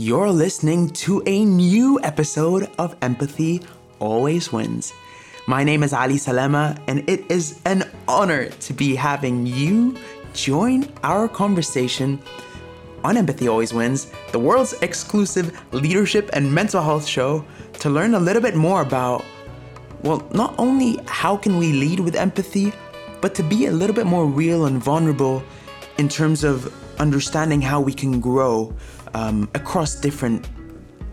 You're listening to a new episode of Empathy Always Wins. My name is Ally Salama, and it is an honor to be having you join our conversation on Empathy Always Wins, the world's exclusive leadership and mental health show, to learn a little bit more about, well, not only how can we lead with empathy, but to be a little bit more real and vulnerable in terms of understanding how we can grow um, across different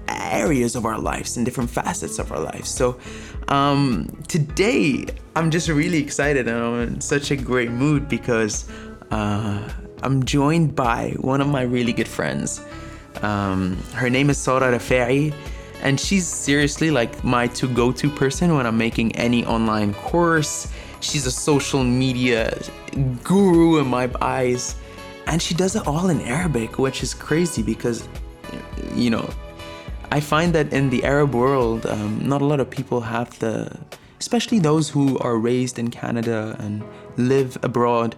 areas of our lives and different facets of our lives. So um, today, I'm just really excited and I'm in such a great mood because uh, I'm joined by one of my really good friends. Um, her name is Sarah Refai, and she's seriously like my to go to person when I'm making any online course. She's a social media guru in my eyes and she does it all in Arabic, which is crazy because, you know, I find that in the Arab world, um, not a lot of people have the, especially those who are raised in Canada and live abroad,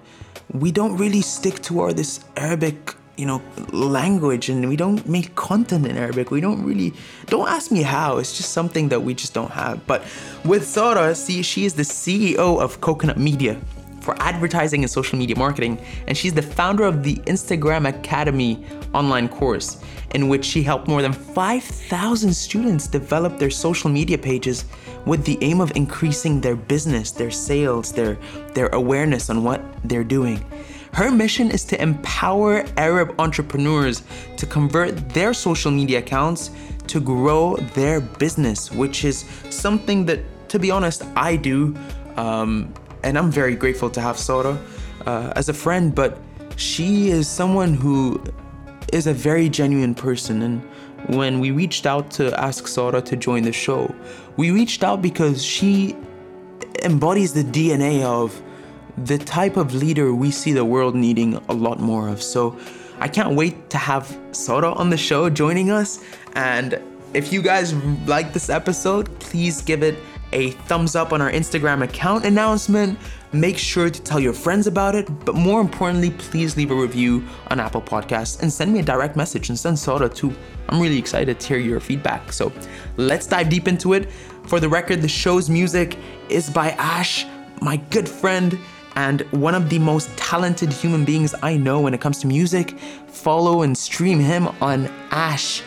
we don't really stick to our this Arabic, you know, language, and we don't make content in Arabic. We don't really, don't ask me how. It's just something that we just don't have. But with Sarah, see, she is the CEO of Coconut Media for advertising and social media marketing, and she's the founder of the Instagram Academy online course, in which she helped more than 5,000 students develop their social media pages with the aim of increasing their business, their sales, their, their awareness on what they're doing. Her mission is to empower Arab entrepreneurs to convert their social media accounts to grow their business, which is something that, to be honest, I do. Um, and I'm very grateful to have Sora uh, as a friend, but she is someone who is a very genuine person. And when we reached out to ask Sora to join the show, we reached out because she embodies the DNA of the type of leader we see the world needing a lot more of. So I can't wait to have Sora on the show joining us. And if you guys like this episode, please give it a thumbs up on our Instagram account announcement. Make sure to tell your friends about it, but more importantly, please leave a review on Apple Podcasts and send me a direct message and send Sarah too. I'm really excited to hear your feedback. So let's dive deep into it. For the record, the show's music is by Ash, my good friend and one of the most talented human beings I know when it comes to music. Follow and stream him on Ash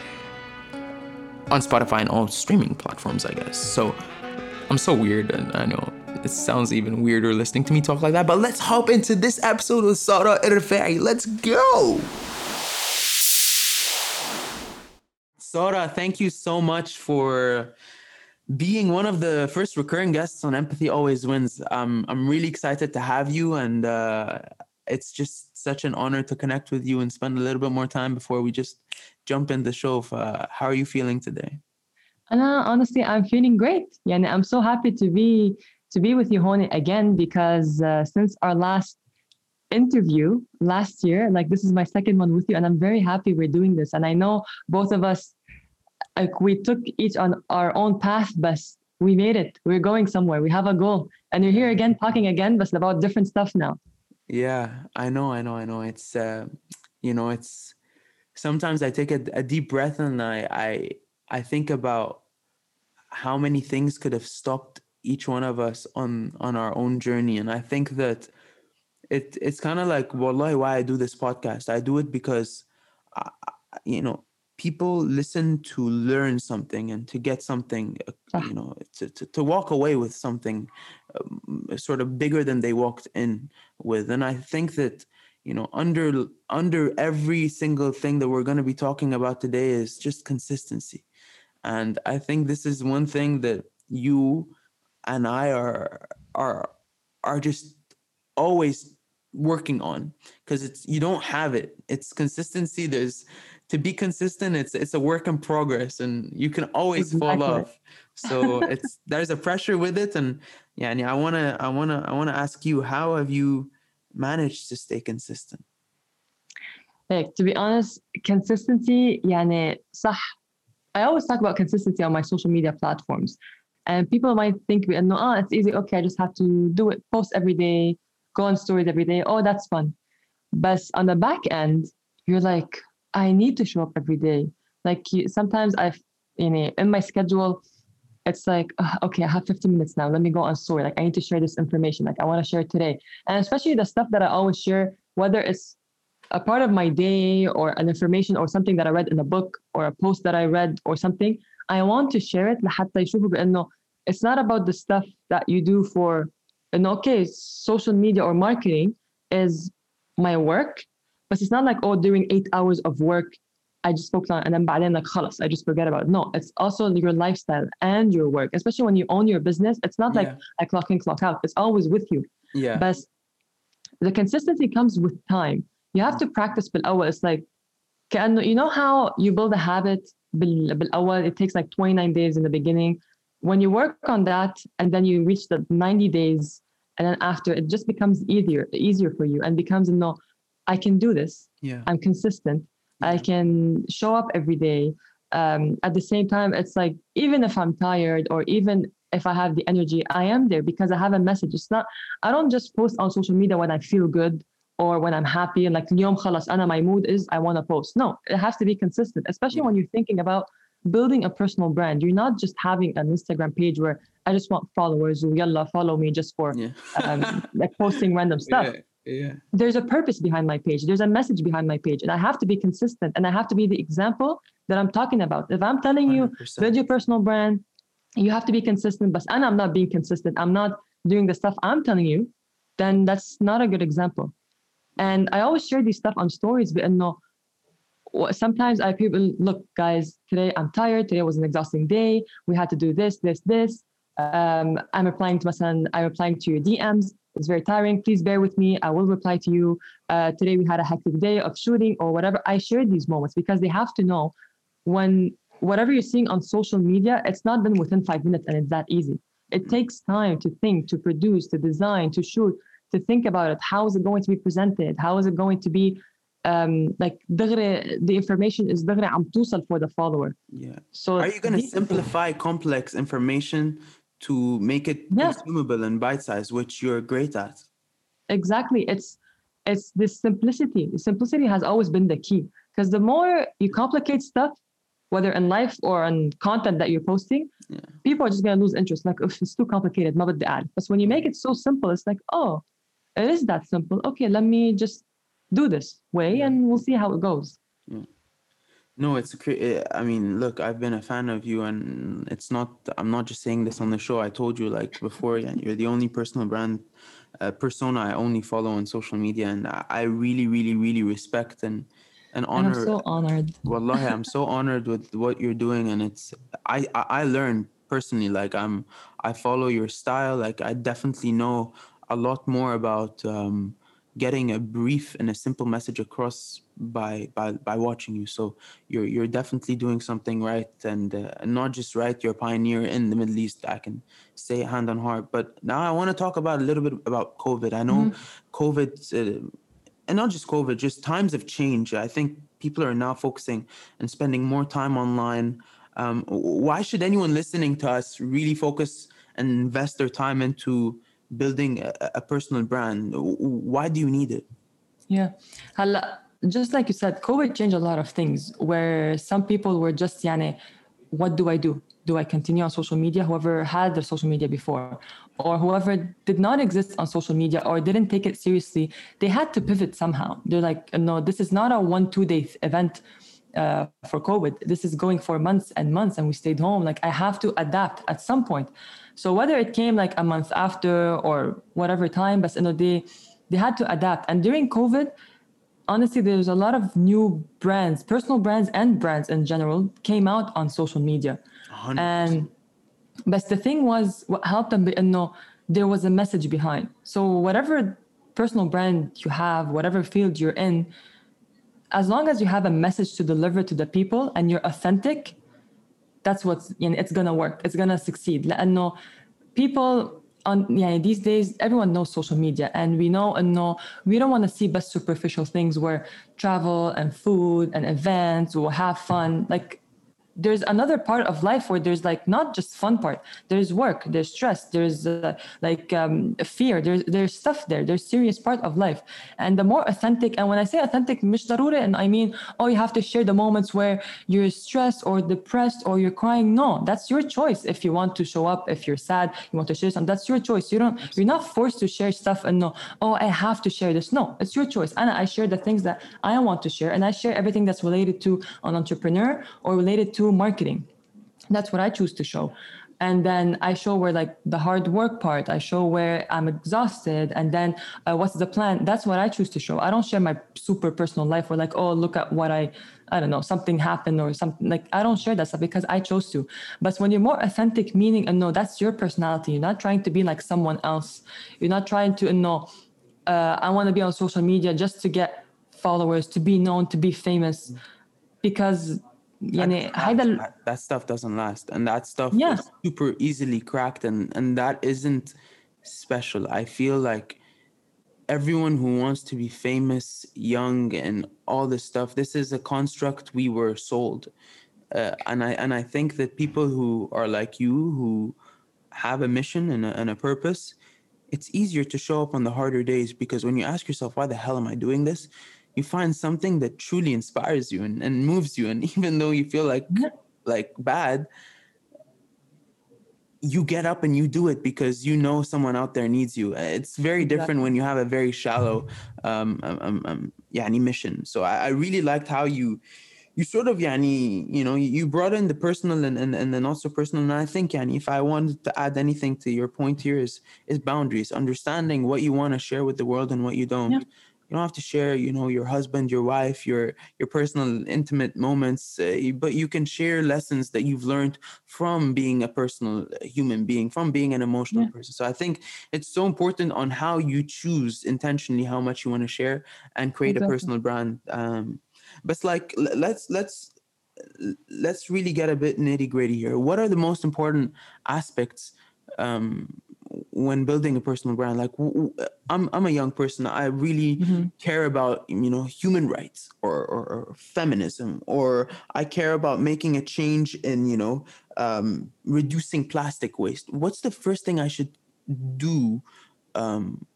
on Spotify and all streaming platforms, I guess. So I'm so weird, and I know it sounds even weirder listening to me talk like that. But let's hop into this episode of Sarah Refai. Let's go. Sarah, thank you so much for being one of the first recurring guests on Empathy Always Wins. Um, I'm really excited to have you, and uh, it's just such an honor to connect with you and spend a little bit more time before we just jump in the show. Uh, how are you feeling today? And uh, honestly, I'm feeling great. Yeah, and I'm so happy to be to be with you, Honi, again because uh, since our last interview last year, like this is my second one with you, and I'm very happy we're doing this. And I know both of us, like we took each on our own path, but we made it. We're going somewhere. We have a goal, and you're here again, talking again, but about different stuff now. Yeah, I know, I know, I know. It's uh, you know, it's sometimes I take a, a deep breath and I I I think about how many things could have stopped each one of us on on our own journey. And i think that it it's kind of like wallahi why i do this podcast. I do it because I, you know people listen to learn something and to get something uh, you know to, to, to walk away with something um, sort of bigger than they walked in with. And i think that you know under under every single thing that we're going to be talking about today is just consistency and I think this is one thing that you and I are are are just always working on because it's you don't have it. It's consistency. There's to be consistent, it's it's a work in progress and you can always exactly. fall off. So it's there's a pressure with it. And yeah, and I wanna I wanna I wanna ask you, how have you managed to stay consistent? Like to be honest, consistency يعني صح I always talk about consistency on my social media platforms. And people might think, no, oh, it's easy. Okay, I just have to do it, post every day, go on stories every day. Oh, that's fun. But on the back end, you're like, I need to show up every day. like sometimes i you know in my schedule it's like uh, okay i have 15 minutes now let me go on story like i need to share this information like i want to share today and especially the stuff that i always share whether it's a part of my day or an information or something that i read in a book or a post that i read or something i want to share it لحتى يشوفوا بانه it's not about the stuff that you do for and okay social media or marketing is my work but it's not like oh during eight hours of work I just focus on and then بعدين like خلاص I just forget about it. No, it's also your lifestyle and your work. Especially when you own your business, it's not like Yeah. I clock in, clock out. It's always with you. Yeah. But the consistency comes with time. You have to practice بالأول. It's like كأنه you know how you build a habit بال, بالأول it takes like 29 days in the beginning. When you work on that and then you reach the 90 days and then after it just becomes easier easier for you and becomes no I can do this. yeah. I'm consistent. I can show up every day. Um, at the same time, it's like even if I'm tired or even if I have the energy, I am there because I have a message. It's not, I don't just post on social media when I feel good or when I'm happy and like اليوم خلاص أنا my mood is I want to post. No, it has to be consistent, especially when you're thinking about building a personal brand. You're not just having an Instagram page where I just want followers who yalla follow me just for Yeah. um, like posting random stuff Yeah. Yeah. there's a purpose behind my page there's a message behind my page and i have to be consistent and i have to be the example that i'm talking about if i'm telling you 100%. build your personal brand you have to be consistent but and i'm not being consistent i'm not doing the stuff i'm telling you then that's not a good example and i always share these stuff on stories but no sometimes i people look guys today i'm tired today was an exhausting day we had to do this this this um, i'm replying to my son i'm replying to your dms it's very tiring. Please bear with me. I will reply to you. Uh, today we had a hectic day of shooting or whatever. I share these moments because they have to know when whatever you're seeing on social media, it's not done within five minutes and it's that easy. It takes time to think, to produce, to design, to shoot, to think about it. How is it going to be presented? How is it going to be um, like دغري, the information is دغري عم توصل for the follower. Yeah. So Are you going to these- simplify complex information to make it Yeah. consumable and bite sized, which you're great at? exactly it's it's this simplicity simplicity has always been the key because the more you complicate stuff whether in life or in content that you're posting Yeah. people are just going to lose interest like if it's too complicated ما بدي أعرف. but when you make it so simple it's like oh it is that simple okay let me just do this way Yeah. and we'll see how it goes yeah. No, it's eh, I mean, look, I've been a fan of you, and it's not. I'm not just saying this on the show. I told you like before, you're the only personal brand uh, persona I only follow on social media, and I, really, really, really respect and and and honor. i'm so honored Wallahi, I'm so honored with what you're doing, and it's I I, I learned personally. Like I'm I follow your style. Like I definitely know a lot more about um, getting a brief and a simple message across by by by watching you. So you're you're definitely doing something right, and uh, not just right. You're a pioneer in the Middle East. I can say hand on heart. But now I want to talk about a little bit about COVID. I know COVID. Uh, and not just COVID, just times have changed. I think people are now focusing and spending more time online. Um, why should anyone listening to us really focus and invest their time into building a, a personal brand? Why do you need it? Yeah. هلا just like you said, COVID changed a lot of things where some people were just يعني, what do I do? Do I continue on social media? Whoever had their social media before, or whoever did not exist on social media or didn't take it seriously, they had to pivot somehow. They're like, no, this is not a one, two day event uh, for COVID. This is going for months and months, and we stayed home. Like I have to adapt at some point. So whether it came like a month after or whatever time, but you know they they had to adapt. And during COVID, honestly, there was a lot of new brands, personal brands and brands in general, came out on social media. 100%. And but the thing was, what helped them, you know, there was a message behind. So whatever personal brand you have, whatever field you're in as long as you have a message to deliver to the people and you're authentic, that's what's you know, it's gonna work. It's gonna succeed. لأنه people on يعني these days everyone knows social media and we know انه we don't want to see best superficial things where travel and food and events or have fun like there's another part of life where there's like not just fun part there's work there's stress there's uh, like um, fear there's there's stuff there there's serious part of life and the more authentic and when i say authentic مش ضروري and i mean oh you have to share the moments where you're stressed or depressed or you're crying no that's your choice if you want to show up if you're sad you want to share something that's your choice you don't you're not forced to share stuff and no oh i have to share this no it's your choice and i share the things that i want to share and i share everything that's related to an entrepreneur or related to marketing. That's what i choose to show. And then i show where like the hard work part. I show where i'm exhausted. And then uh, what's the plan? That's what i choose to show. I don't share my super personal life or like oh look at what i i don't know something happened or something like i don't share that stuff because i chose to. But when you're more authentic meaning and no that's your personality. You're not trying to be like someone else. You're not trying to know uh, i want to be on social media just to get followers to be known to be famous. Because يعني هيدا ال- that, that stuff doesn't last and that stuff Yeah. is super easily cracked and and that isn't special i feel like everyone who wants to be famous young and all this stuff this is a construct we were sold uh, and i and i think that people who are like you who have a mission and a, and a purpose it's easier to show up on the harder days because when you ask yourself why the hell am i doing this you find something that truly inspires you and, and moves you and even though you feel like yeah. like bad you get up and you do it because you know someone out there needs you. Uh, it's very exactly. different when you have a very shallow, um, um, um, um, yani mission. So I, I, really liked how you, you sort of yani, you know, you brought in the personal and and, and then also personal. And I think yani, if I wanted to add anything to your point here is is boundaries, understanding what you want to share with the world and what you don't. Yeah you don't have to share you know your husband your wife your your personal intimate moments uh, but you can share lessons that you've learned from being a personal human being from being an emotional Yeah. person. So i think it's so important on how you choose intentionally how much you want to share and create a personal brand um but like let's let's let's really get a bit nitty gritty here. What are the most important aspects um when building a personal brand like i'm i'm a young person. I really Mhm. care about you know human rights or, or, or feminism or i care about making a change in you know um reducing plastic waste. What's the first thing i should do um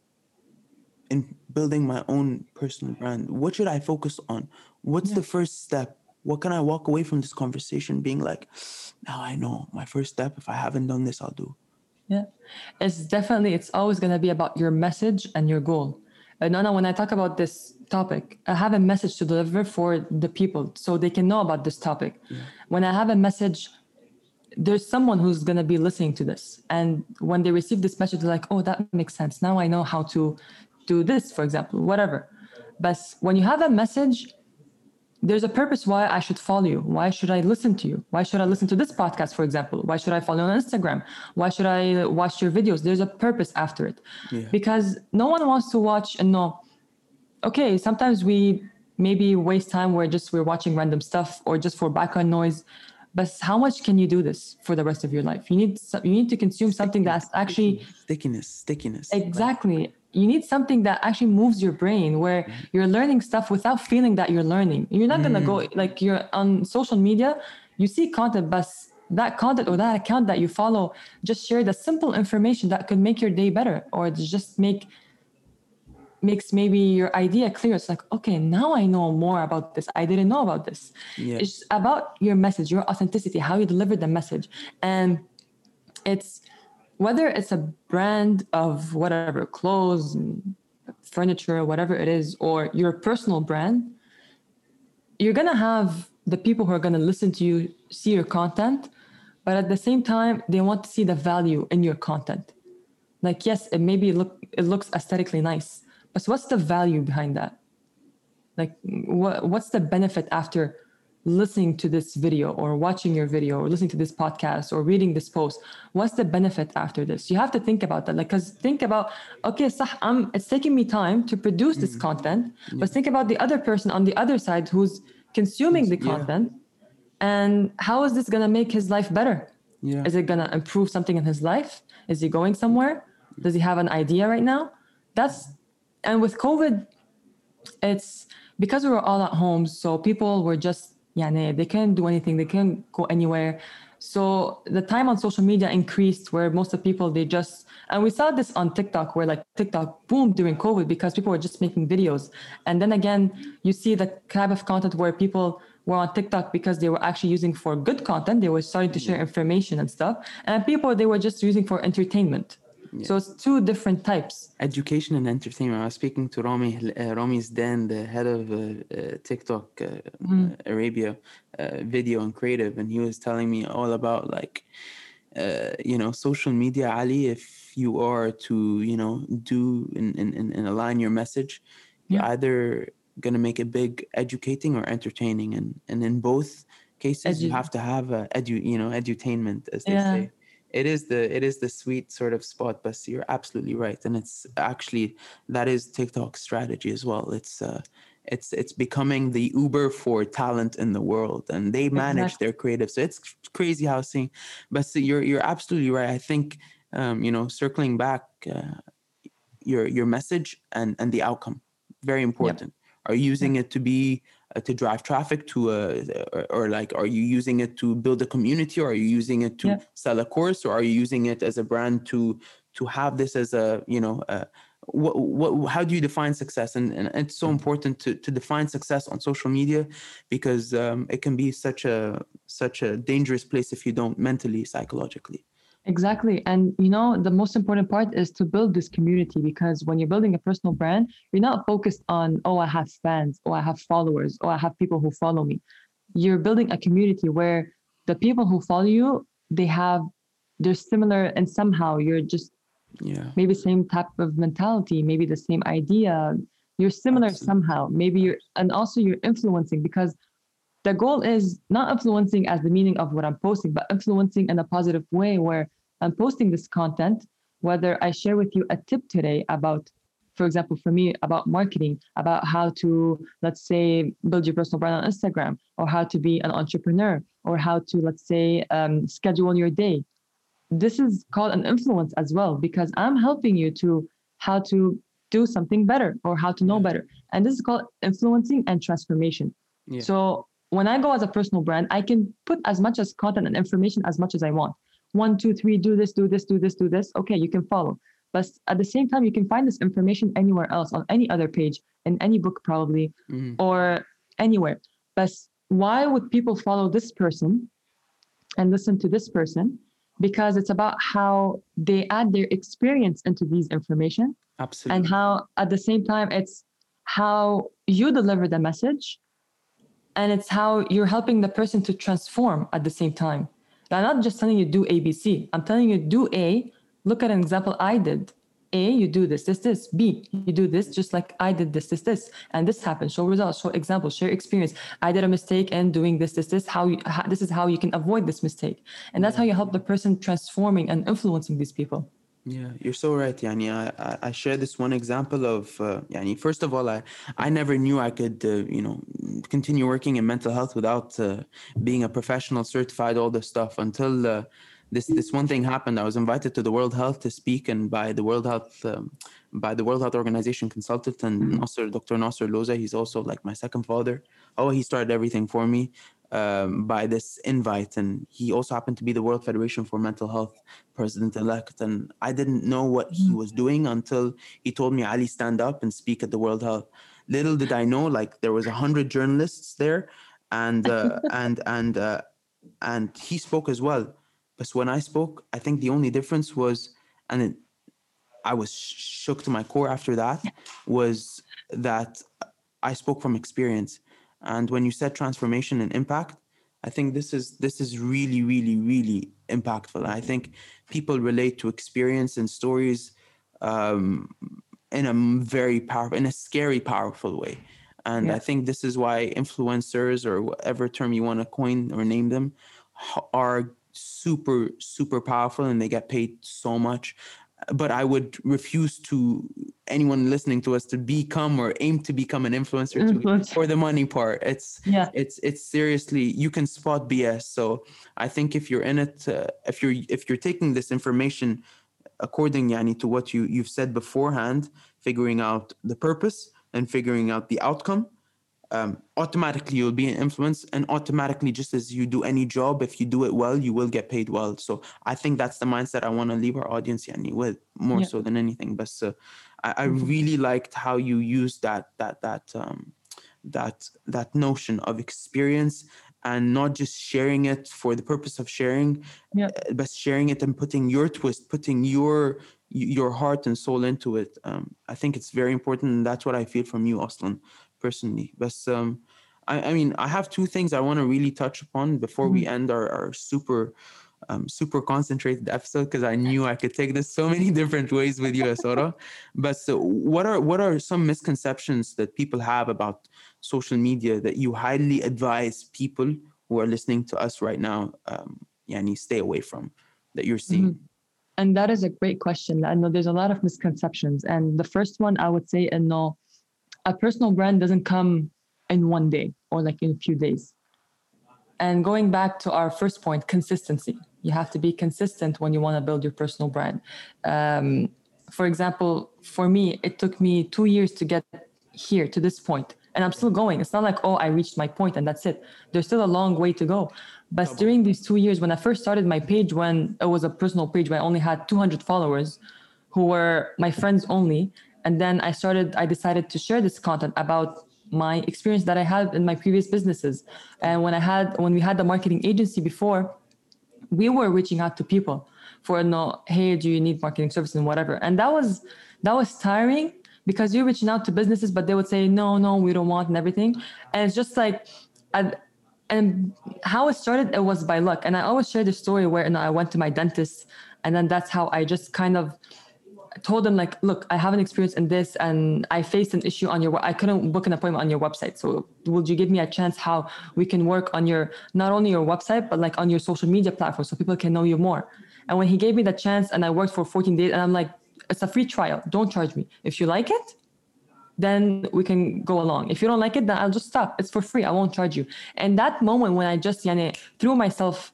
in building my own personal brand? What should i focus on? What's Yeah. the first step? What can i walk away from this conversation being like now i know my first step. If i haven't done this i'll do Yeah, it's definitely it's always going to be about your message and your goal. Uh, Nana, when I talk about this topic, I have a message to deliver for the people so they can know about this topic. When I have a message, there's someone who's going to be listening to this, and when they receive this message, they're like, "Oh, that makes sense. Now I know how to do this, for example, whatever." But when you have a message, there's a purpose why I should follow you. Why should I listen to you? Why should I listen to this podcast, for example? Why should I follow you on Instagram? Why should I watch your videos? There's a purpose after it. Yeah. Because no one wants to watch and know, okay, sometimes we maybe waste time where just we're watching random stuff or just for background noise. But how much can you do this for the rest of your life? You need you need to consume something that's actually stickiness stickiness Exactly. You need something that actually moves your brain where mm-hmm. you're learning stuff without feeling that you're learning. You're not gonna go mm. like you're on social media, you see content, but that content or that account that you follow just share the simple information that could make your day better or just make makes maybe your idea clear. It's like, okay, now I know more about this. I didn't know about this. Yeah. It's about your message, your authenticity, how you deliver the message. And it's whether it's a brand of whatever clothes furniture whatever it is or your personal brand you're going to have the people who are going to listen to you see your content but at the same time they want to see the value in your content. Like yes it maybe look it looks aesthetically nice but what's the value behind that? Like what what's the benefit after listening to this video or watching your video or listening to this podcast or reading this post what's the benefit after this? You have to think about that. Like because think about okay صح, I'm, it's taking me time to produce this mm-hmm. content but think about the other person on the other side who's consuming the Yeah. content and how is this going to make his life better? Yeah. is it going to improve something in his life? Is he going somewhere? Does he have an idea right now? That's and with covid it's because we were all at home so people were just يعني they couldn't do anything they couldn't go anywhere so the time on social media increased where most of the people they just and we saw this on TikTok where like TikTok boomed during COVID because people were just making videos. And then again, you see the type of content where people were on TikTok because they were actually using for good content. They were starting to share information and stuff. And people they were just using for entertainment. Yeah. So it's two different types. Education and entertainment. I was speaking to Rami, uh, Rami Zdan, the head of uh, uh, TikTok uh, mm-hmm. Arabia uh, video and creative, and he was telling me all about like, uh, you know, social media, Ally. If you are to, you know, do and, and, and align your message, yeah. you're either gonna make it big, educating or entertaining, and and in both cases, Edu- you have to have a edu, you know, edutainment, as they yeah. say it is the it is the sweet sort of spot but you're absolutely right and it's actually that is tiktok's strategy as well it's uh it's it's becoming the uber for talent in the world and they manage exactly. their creative so it's crazy how seeing but so you're you're absolutely right i think um you know circling back uh, your your message and and the outcome very important yep. are you using it to be to drive traffic to a or, or, like are you using it to build a community or are you using it to sell a course or are you using it as a brand to to have this as a you know uh, what, what how do you define success? And, and it's so important to, to define success on social media because um, it can be such a such a dangerous place if you don't mentally psychologically Exactly. And you know, the most important part is to build this community because when you're building a personal brand, you're not focused on, oh, I have fans, oh, I have followers, oh, I have people who follow me. You're building a community where the people who follow you, they have they're similar and somehow you're just yeah maybe same type of mentality, maybe the same idea. You're similar Absolutely. somehow. Maybe you're and also you're influencing because the goal is not influencing as the meaning of what I'm posting, but influencing in a positive way where I'm posting this content, whether I share with you a tip today about, for example, for me, about marketing, about how to, let's say, build your personal brand on Instagram, or how to be an entrepreneur, or how to, let's say, um, schedule your day. This is called an influence as well, because I'm helping you to how to do something better or how to know better. And this is called influencing and transformation. Yeah. So when I go as a personal brand, I can put as much as content and information as much as I want. One, two, three, do this, do this, do this, do this. Okay, you can follow. But at the same time, you can find this information anywhere else on any other page, in any book, probably, mm. or anywhere. But why would people follow this person and listen to this person? Because it's about how they add their experience into these information. Absolutely. And how, at the same time, it's how you deliver the message and it's how you're helping the person to transform at the same time. I'm not just telling you do ABC. I'm telling you do A. Look at an example I did. A, you do this, this, this. B, you do this, just like I did this, this, this, and this happened. Show results, show examples, share experience. I did a mistake and doing this, this, this. How, you, how this is how you can avoid this mistake, and that's how you help the person transforming and influencing these people. Yeah, you're so right. Yani, I, I share this one example of, uh, yani, first of all, I, I never knew I could, uh, you know, continue working in mental health without uh, being a professional, certified, all this stuff until uh, this this one thing happened. I was invited to the World Health to speak, and by the World Health, um, by the World Health Organization consultant and mm-hmm. Nasser, Dr. Nasser Loza, he's also like my second father. Oh, he started everything for me um, by this invite, and he also happened to be the World Federation for Mental Health president elect. And I didn't know what he mm. was doing until he told me, Ally, stand up and speak at the World Health. Little did I know, like there was a hundred journalists there, and uh, and and uh, and he spoke as well. But when I spoke, I think the only difference was, and it, I was shook to my core after that, was that I spoke from experience and when you said transformation and impact, I think this is this is really, really, really impactful. I think people relate to experience and stories um, in a very powerful, in a scary, powerful way. And yeah. I think this is why influencers or whatever term you want to coin or name them are super, super powerful and they get paid so much but I would refuse to anyone listening to us to become or aim to become an influencer, influencer. To, for the money part. It's yeah. it's it's seriously you can spot BS. So I think if you're in it, uh, if you're if you're taking this information according yani, to what you you've said beforehand, figuring out the purpose and figuring out the outcome, um, automatically you'll be an influence and automatically just as you do any job if you do it well you will get paid well so i think that's the mindset i want to leave our audience yani, with more Yeah. so than anything but uh, i, I Mhm. really liked how you used that that that um, that that notion of experience and not just sharing it for the purpose of sharing Yeah. uh, but sharing it and putting your twist putting your your heart and soul into it um, i think it's very important and that's what i feel from you Aslan personally but um I, I mean i have two things i want to really touch upon before we end our, our super um, super concentrated episode because I knew I could take this so many different ways with you, Asora. but so what are what are some misconceptions that people have about social media that you highly advise people who are listening to us right now, um, yani stay away from that you're seeing? And that is a great question. I know there's a lot of misconceptions. And the first one I would say, and no, a personal brand doesn't come in one day or like in a few days. And going back to our first point, consistency. You have to be consistent when you want to build your personal brand. Um, for example, for me, it took me two years to get here to this point, and I'm still going. It's not like, oh, I reached my point and that's it. There's still a long way to go. But during these two years, when I first started my page, when it was a personal page, where I only had 200 followers, who were my friends only, and then I started, I decided to share this content about my experience that I had in my previous businesses. And when I had, when we had the marketing agency before, we were reaching out to people for no hey do you need marketing services and whatever? And that was that was tiring because you're reaching out to businesses but they would say no no we don't want and everything. And it's just like I, and how it started it was by luck. And i always share the story where you know, i went to my dentist and then that's how i just kind of told them like look i have an experience in this and i faced an issue on your i couldn't book an appointment on your website so would you give me a chance how we can work on your not only your website but like on your social media platform so people can know you more and when he gave me the chance and i worked for 14 days and i'm like it's a free trial don't charge me if you like it then we can go along. If you don't like it, then I'll just stop. It's for free. I won't charge you. And that moment when I just yani, threw myself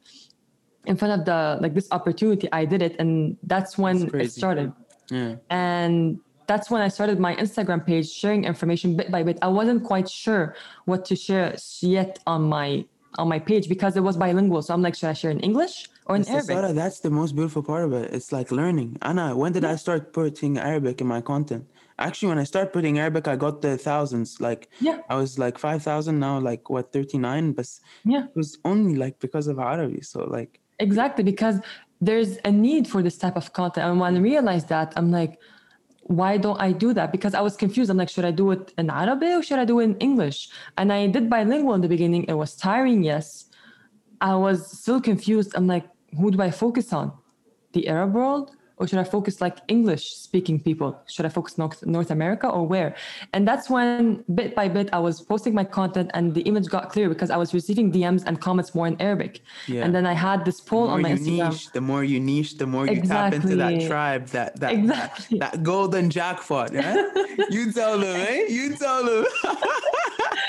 in front of the like this opportunity, I did it, and that's when That's it started. Yeah. And that's when I started my Instagram page, sharing information bit by bit. I wasn't quite sure what to share yet on my on my page because it was bilingual. So I'm like, should I share in English or in It's Arabic? Sarah, that's the most beautiful part of it. It's like learning. Anna, when did I start putting Arabic in my content? Actually, when I started putting Arabic, I got the thousands. Like, Yeah. I was like 5,000, now like what, 39? But Yeah. it was only like because of Arabic. So, like, Exactly, because there's a need for this type of content. And when I realized that, I'm like, why don't I do that? Because I was confused. I'm like, should I do it in Arabic or should I do it in English? And I did bilingual in the beginning. It was tiring, yes. I was still confused. I'm like, who do I focus on? The Arab world? Or should I focus like English speaking people? Should I focus North, North America or where? And that's when bit by bit I was posting my content and the image got clear because I was receiving DMs and comments more in Arabic. Yeah. And then I had this poll on my you Instagram. niche, the more you niche, the more you tap into that tribe, that that, Exactly. that, that golden jackpot. Yeah? you tell them, eh? You tell them.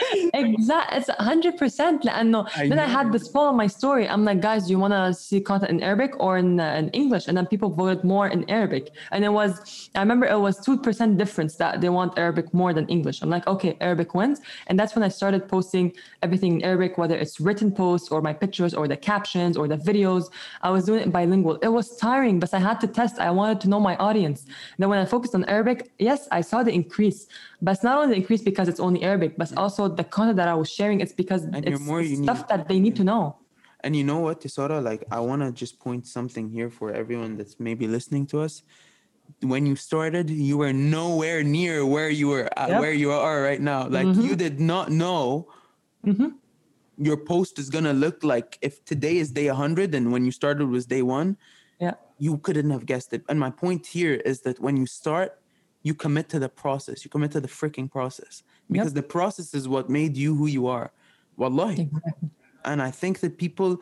Exactly, it's hundred percent. لأنه I then I had know. this poll on my story. I'm like, guys, do you want to see content in Arabic or in, uh, in English? And then people voted more in Arabic. And it was, I remember it was two percent difference that they want Arabic more than English. I'm like, okay, Arabic wins. And that's when I started posting everything in Arabic, whether it's written posts or my pictures or the captions or the videos. I was doing it bilingual. It was tiring, but I had to test. I wanted to know my audience. then when I focused on Arabic, yes, I saw the increase. But it's not only the increase because it's only Arabic, but also the content that I was sharing. It's because And it's more unique. stuff that they need to know. And you know what, Tesora? Like, I want to just point something here for everyone that's maybe listening to us. When you started, you were nowhere near where you were at, Yep. where you are right now. Like, you did not know Mhm. your post is gonna look like if today is day 100 and when you started was day one. Yeah. You couldn't have guessed it. And my point here is that when you start, you commit to the process. You commit to the freaking process because the process is what made you who you are. Wallahi. Exactly. And I think that people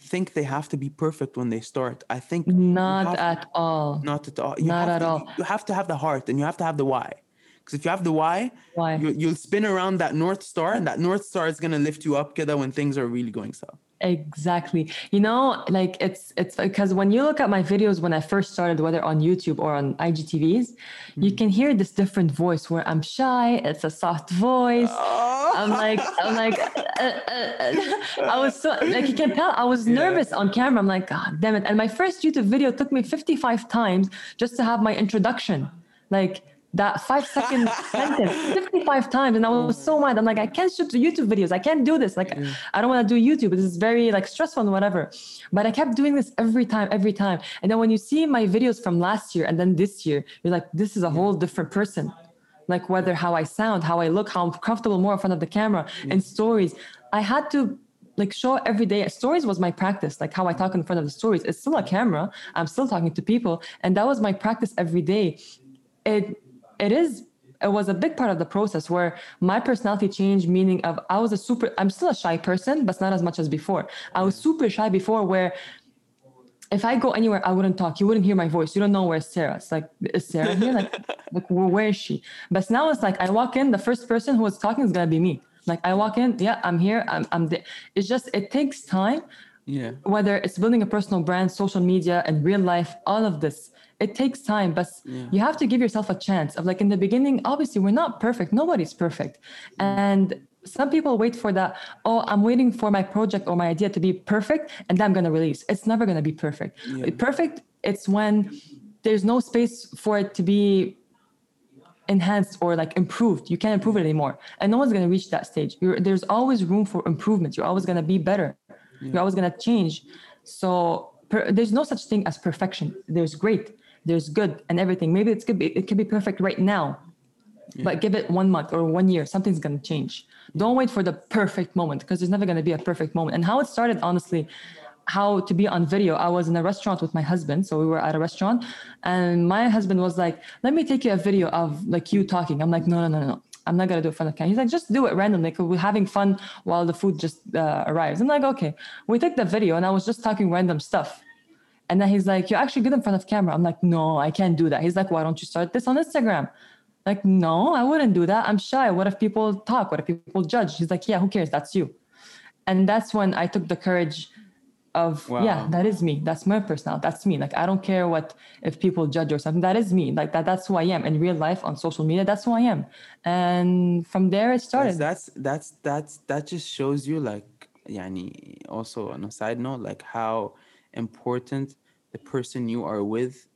think they have to be perfect when they start. I think Not at all. not at all. You Not have at to, all. You have to have the heart and you have to have the why. Because if you have the why, Why? You, you'll spin around that north star, and that north star is gonna lift you up, kida, when things are really going south. Exactly. You know, like it's it's because when you look at my videos when I first started, whether on YouTube or on IGTVs, you can hear this different voice where I'm shy. It's a soft voice. I'm like, I'm like, uh, uh, uh. I was so like you can tell I was nervous on camera. I'm like, God damn it! And my first YouTube video took me 55 times just to have my introduction. Like that five second sentence 55 times and i was so mad. I'm like i can't shoot the youtube videos. I can't do this. Like i don't want to do youtube. This is very like stressful and whatever. But i kept doing this every time every time. And then when you see my videos from last year and then this year you're like this is a whole different person. Like whether how i sound how i look how i'm comfortable more in front of the camera and stories. I had to like show every day. Stories was my practice like how i talk in front of the stories. It's still a camera. I'm still talking to people. And that was my practice every day. It it is it was a big part of the process where my personality changed meaning of i was a super i'm still a shy person but not as much as before i was super shy before where if I go anywhere, I wouldn't talk. You wouldn't hear my voice. You don't know where Sarah. It's like, is Sarah here? Like, like where, where is she? But now it's like I walk in, the first person who is talking is gonna be me. Like I walk in, yeah, I'm here. I'm, I'm there. It's just it takes time. Yeah. Whether it's building a personal brand, social media, and real life, all of this, it takes time. But you have to give yourself a chance. Of like in the beginning, obviously we're not perfect. Nobody's perfect, mm. and some people wait for that oh i'm waiting for my project or my idea to be perfect and then i'm going to release. It's never going to be perfect. Perfect it's when there's no space for it to be enhanced or like improved. You can't improve it anymore. And no one's going to reach that stage. You're, there's always room for improvement. You're always going to be better. You're always going to change. So per, there's no such thing as perfection. There's great there's good and everything. Maybe it's could be it could be perfect right now but give it one month or one year something's going to change. Don't wait for the perfect moment because there's never going to be a perfect moment. And how it started honestly how to be on video i was in a restaurant with my husband so we were at a restaurant and my husband was like let me take you a video of like you talking. I'm like no no no no i'm not going to do it front of camera he's like just do it randomly because we're having fun while the food just uh, arrives. I'm like okay. We took the video and i was just talking random stuff and then he's like you're actually good in front of camera i'm like no i can't do that he's like why don't you start this on instagram like, no, I wouldn't do that. I'm shy. What if people talk? What if people judge? He's like, yeah, who cares? That's you. And that's when I took the courage of, Wow. yeah, that is me. That's my personality. That's me. Like, I don't care what if people judge or something. That is me. Like that. That's who I am in real life on social media. That's who I am. And from there it started. That's that's that's that just shows you like yani also on a side note like how important the person you are with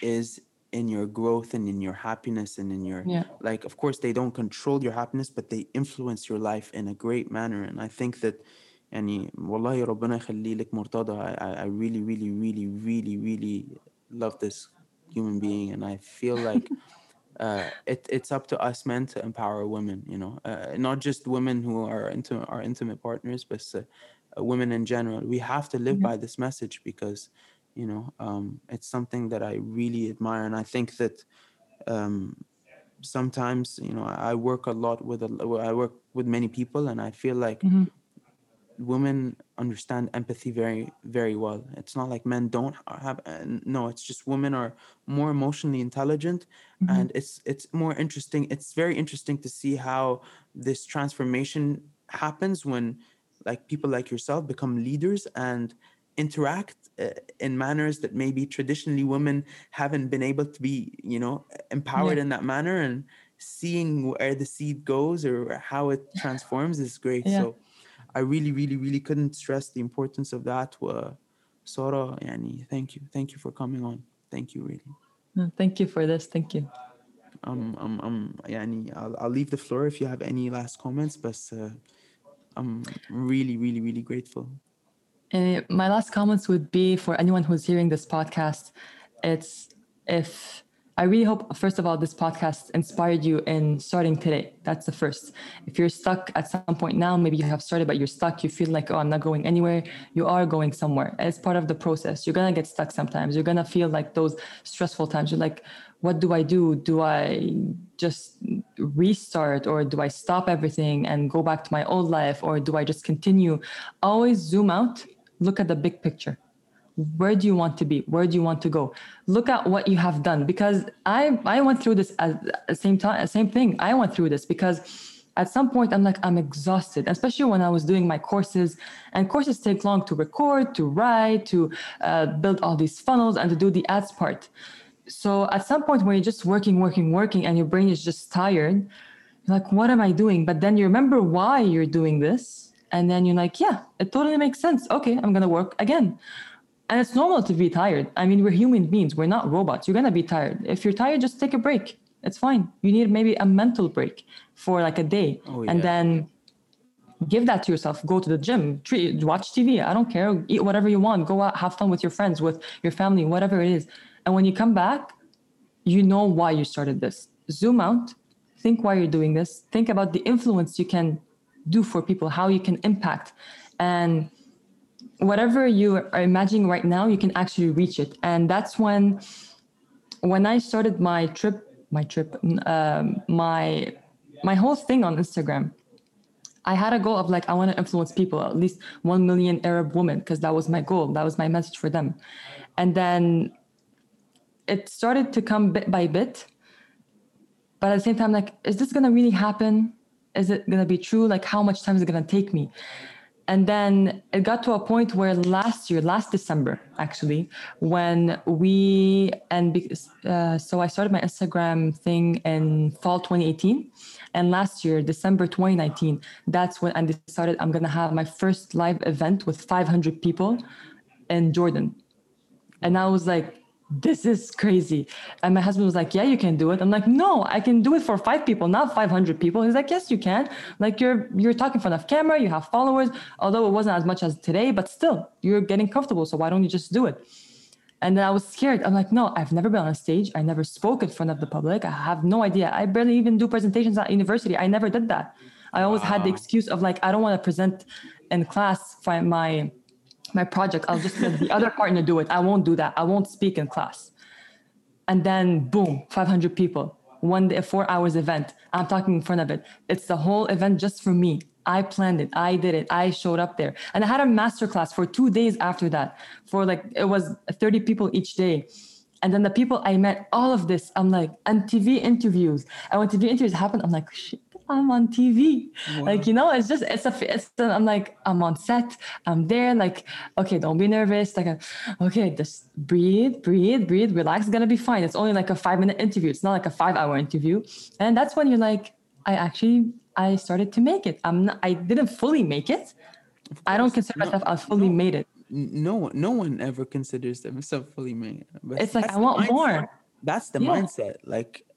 is in your growth and in your happiness and in your Yeah. like of course they don't control your happiness but they influence your life in a great manner and I think that يعني والله ربنا يخلي لك مرتضى I, I I really really really really really love this human being and I feel like uh, it, it's up to us men to empower women, you know, uh, not just women who are into our intimate partners, but uh, uh, women in general. We have to live by this message because, you know, um, it's something that I really admire, and I think that um, sometimes, you know, I work a lot with a, I work with many people, and I feel like Mhm. women understand empathy very very well it's not like men don't have uh, no it's just women are more emotionally intelligent and it's it's more interesting it's very interesting to see how this transformation happens when like people like yourself become leaders and interact uh, in manners that maybe traditionally women haven't been able to be you know empowered in that manner and seeing where the seed goes or how it transforms is great Yeah. so I really, really, really couldn't stress the importance of that. Uh, Sora, yani, thank you. Thank you for coming on. Thank you, really. No, Thank you for this. Thank you. Um, um, um, yani, I'll, I'll leave the floor if you have any last comments, but uh, I'm really, really, really grateful. And my last comments would be for anyone who's hearing this podcast. It's if I really hope, first of all, this podcast inspired you in starting today. That's the first. If you're stuck at some point now, maybe you have started, but you're stuck, you feel like, oh, I'm not going anywhere. You are going somewhere. It's part of the process. You're going to get stuck sometimes. You're going to feel like those stressful times. You're like, what do I do? Do I just restart or do I stop everything and go back to my old life or do I just continue? Always zoom out, look at the big picture. Where do you want to be? Where do you want to go? Look at what you have done because i i went through this at the same time same thing. I went through this because at some point i'm like i'm exhausted especially when i was doing my courses. And courses take long to record to write to uh, build all these funnels and to do the ads part. So at some point when you're just working working working and your brain is just tired like what am i doing? But then you remember why you're doing this and then you're like yeah it totally makes sense. Okay i'm gonna work again. And it's normal to be tired. I mean we're human beings. We're not robots. You're gonna be tired. If you're tired just take a break. It's fine. You need maybe a mental break for like a day. Oh, and then give that to yourself. Go to the gym. Treat, watch tv i don't care. Eat whatever you want. Go out have fun with your friends with your family whatever it is. And when you come back you know why you started this. Zoom out. Think why you're doing this. Think about the influence you can do for people how you can impact. And whatever you are imagining right now you can actually reach it. And that's when when i started my trip my trip um, my my whole thing on instagram i had a goal of like i want to influence people at least 1 million arab women because that was my goal. That was my message for them. And then it started to come bit by bit. But at the same time like is this going to really happen is it going to be true? Like how much time is it going to take me? And then it got to a point where last year last december actually when we and because uh, so i started my instagram thing in fall 2018 and last year december 2019 that's when i decided i'm going to have my first live event with 500 people in jordan. And i was like this is crazy. And my husband was like, Yeah, you can do it. I'm like, No, I can do it for five people, not 500 people. He's like, Yes, you can. Like you're you're talking in front of camera, you have followers, although it wasn't as much as today, but still, you're getting comfortable. So why don't you just do it? And then I was scared. I'm like, no, I've never been on a stage. I never spoke in front of the public. I have no idea. I barely even do presentations at university. I never did that. I always had the excuse of like, I don't want to present in class for my my project. I'll just let the other partner do it. I won't do that. I won't speak in class. And then boom, 500 people. One day, four hours event. I'm talking in front of it. It's the whole event just for me. I planned it. I did it. I showed up there. And I had a master class for two days after that. For like it was 30 people each day. And then the people I met, all of this, I'm like, and TV interviews. And when TV interviews happen, I'm like, shit, I'm on TV. Like, you know, it's just, it's a, it's, i I'm like, I'm on set, I'm there. Like, okay, don't be nervous. Like, uh, okay, just breathe, breathe, breathe, relax. It's gonna be fine. It's only like a five minute interview. It's not like a five hour interview. And that's when you're like, I actually, I started to make it. I'm not, I didn't fully make it. I don't consider No, myself as fully made it. No one, no one ever considers themselves fully made. But It's like, I want mindset. more. That's the Yeah. mindset. Like, I, I,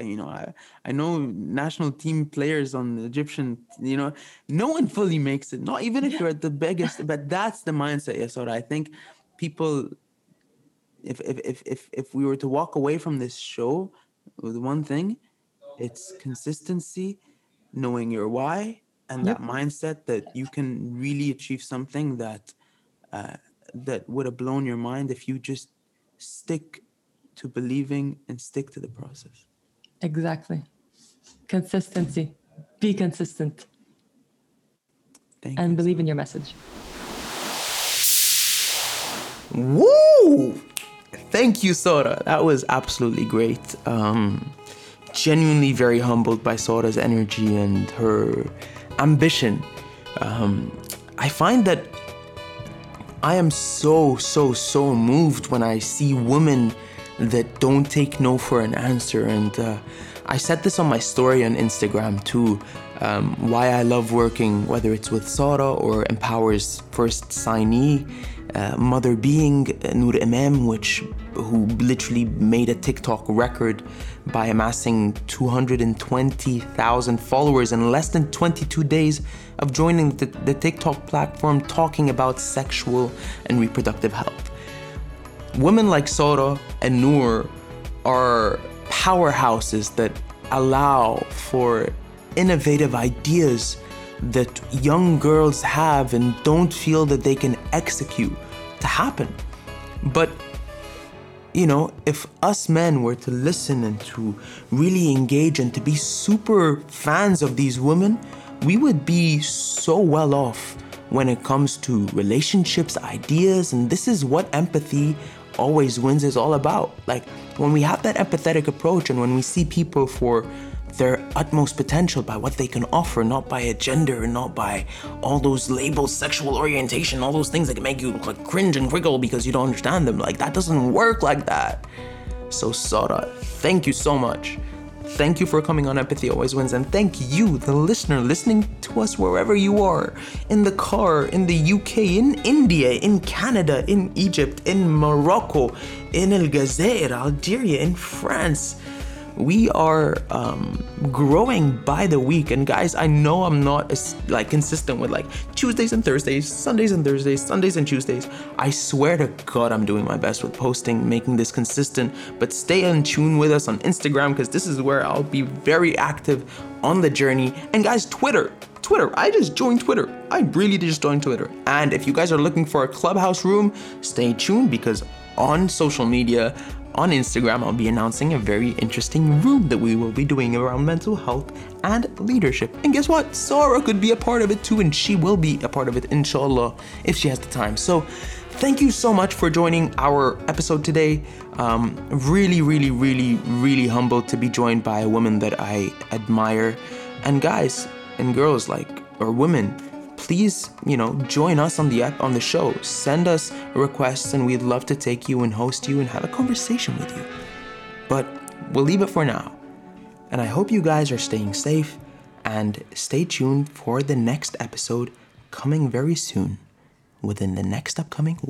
you know, I, I know national team players on the Egyptian. You know, no one fully makes it. Not even if you're at the biggest. But that's the mindset, Ya Sarah. I think people, if if if if if we were to walk away from this show with one thing, it's consistency, knowing your why, and Yep. that mindset that you can really achieve something that uh, that would have blown your mind if you just stick to believing and stick to the process. Exactly. Consistency. Be consistent Thank and you. believe in your message. Woo! Thank you, Sarah. That was absolutely great. Um, genuinely very humbled by Sarah's energy and her ambition. Um, I find that I am so, so, so moved when I see women that don't take no for an answer. And uh, I said this on my story on Instagram too. Um, why I love working, whether it's with Sara or Empower's first signee, uh, Mother Being, Nour Emam, which who literally made a TikTok record by amassing 220,000 followers in less than 22 days of joining the, the TikTok platform talking about sexual and reproductive health. Women like Sarah and Nour are powerhouses that allow for innovative ideas that young girls have and don't feel that they can execute to happen. But you know, if us men were to listen and to really engage and to be super fans of these women, we would be so well off when it comes to relationships, ideas, and this is what empathy always wins is all about. Like when we have that empathetic approach and when we see people for their utmost potential by what they can offer, not by a gender and not by all those labels, sexual orientation, all those things that can make you like cringe and wriggle because you don't understand them. Like that doesn't work like that. So Sara, thank you so much. Thank you for coming on Empathy Always Wins, and thank you, the listener, listening to us wherever you are in the car, in the UK, in India, in Canada, in Egypt, in Morocco, in Algezair, Algeria, in France we are um, growing by the week and guys i know i'm not like consistent with like tuesdays and thursdays sundays and thursdays sundays and tuesdays i swear to god i'm doing my best with posting making this consistent but stay in tune with us on instagram because this is where i'll be very active on the journey and guys twitter Twitter. I just joined Twitter. I really just joined Twitter. And if you guys are looking for a clubhouse room, stay tuned because on social media, on Instagram, I'll be announcing a very interesting room that we will be doing around mental health and leadership. And guess what? Sara could be a part of it too, and she will be a part of it, inshallah, if she has the time. So, thank you so much for joining our episode today. Um, really, really, really, really humbled to be joined by a woman that I admire. And guys and girls, like, or women, please, you know, join us on the app on the show. Send us requests and we'd love to take you and host you and have a conversation with you. But we'll leave it for now. And I hope you guys are staying safe and stay tuned for the next episode coming very soon within the next upcoming week.